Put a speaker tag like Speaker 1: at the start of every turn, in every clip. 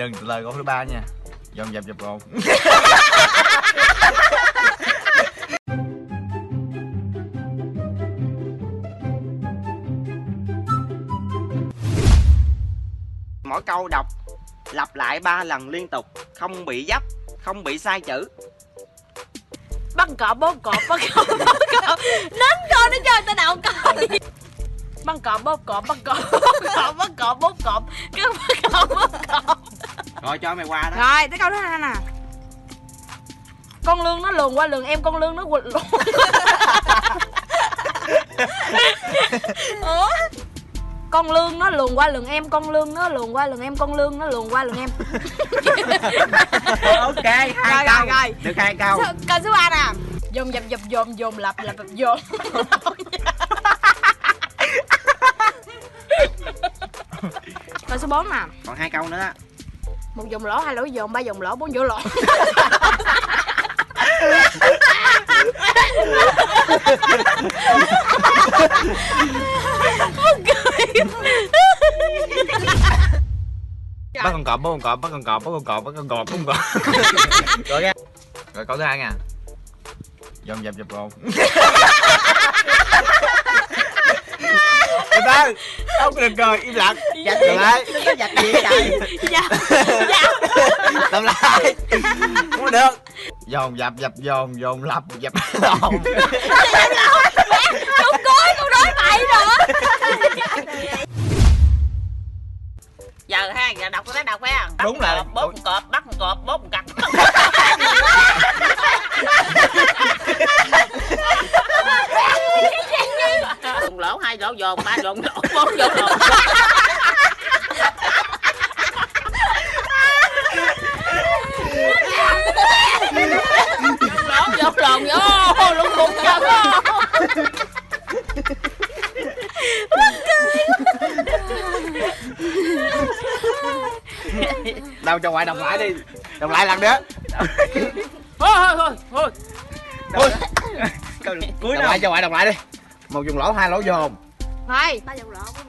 Speaker 1: đừng từ lời câu thứ ba nha. Dọn dẹp dẹp gọn
Speaker 2: mỗi câu đọc lặp lại ba lần liên tục không bị dấp không bị sai chữ.
Speaker 3: Bắt cọp bóp cọp bắt cọp bóp cọp. Đến coi nó chơi tao nào coi. Bắt cọp bóp cọp bắt cọp cọp bắt cọp bóp cọp. Cứ
Speaker 2: rồi cho mày qua đó.
Speaker 3: Rồi tới câu thứ hai nè. Con lương nó luồn qua lường em con lương nó quỵt luồn ủa? Con lương nó luồn qua lường em con lương nó luồn qua lường em con lương nó luồn qua lường em.
Speaker 2: Ok hai
Speaker 3: Rồi,
Speaker 2: câu.
Speaker 3: rồi, rồi.
Speaker 2: được hai câu.
Speaker 3: Câu số ba nè. Dồn dập dập dồn dồn lặp lặp lặp dồn. Câu số 4 nè.
Speaker 2: Còn hai câu nữa
Speaker 3: một dòng lỗ hai lỗ dồn ba dòng lỗ bốn dỗ lỗ.
Speaker 1: Bắt con cọp bắt con cọp bắt con cọp bắt con cọp bắt con cọp bắt con cọp. Rồi nha. Rồi câu thứ hai nha. Dọn dẹp dẹp gọn từ từ không được cười im lặng.
Speaker 2: Giặt
Speaker 1: làm lại.
Speaker 2: đừng có giặt gì trời
Speaker 3: dạ.
Speaker 1: Làm lại. Không được. Dồn dập dập dồn dồn lập dập. Dồn
Speaker 3: không có câu nói bậy nữa.
Speaker 4: Giờ ha giờ đọc tới đọc phải không
Speaker 1: Đúng là-
Speaker 4: bóp cọp bắt cọp bóp cặp lỗ hai lỗ dồn ba dồn lỗ bốn dồn. Lỗ lỗ dồn lồn vô lung bụng chân á
Speaker 1: đâu cho ngoại đọc lại đi. Đọc lại lần nữa.
Speaker 4: Thôi thôi thôi thôi.
Speaker 2: Câu cuối nào
Speaker 1: lại cho ngoại đọc lại đi một dùng lỗ hai lỗ dồn.
Speaker 3: Thôi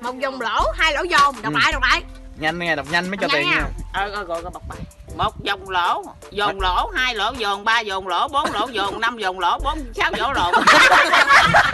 Speaker 3: một dòng lỗ hai lỗ dồn. Đọc lại đọc lại.
Speaker 1: Nhanh nghe đọc nhanh mới cho
Speaker 3: Nhanh
Speaker 1: tiền
Speaker 3: nha.
Speaker 1: nha
Speaker 4: ờ rồi rồi bọc bài. Một dòng lỗ dồn lỗ hai lỗ dồn ba dồn lỗ bốn lỗ dồn năm dồn lỗ bốn sáu dỗ lỗ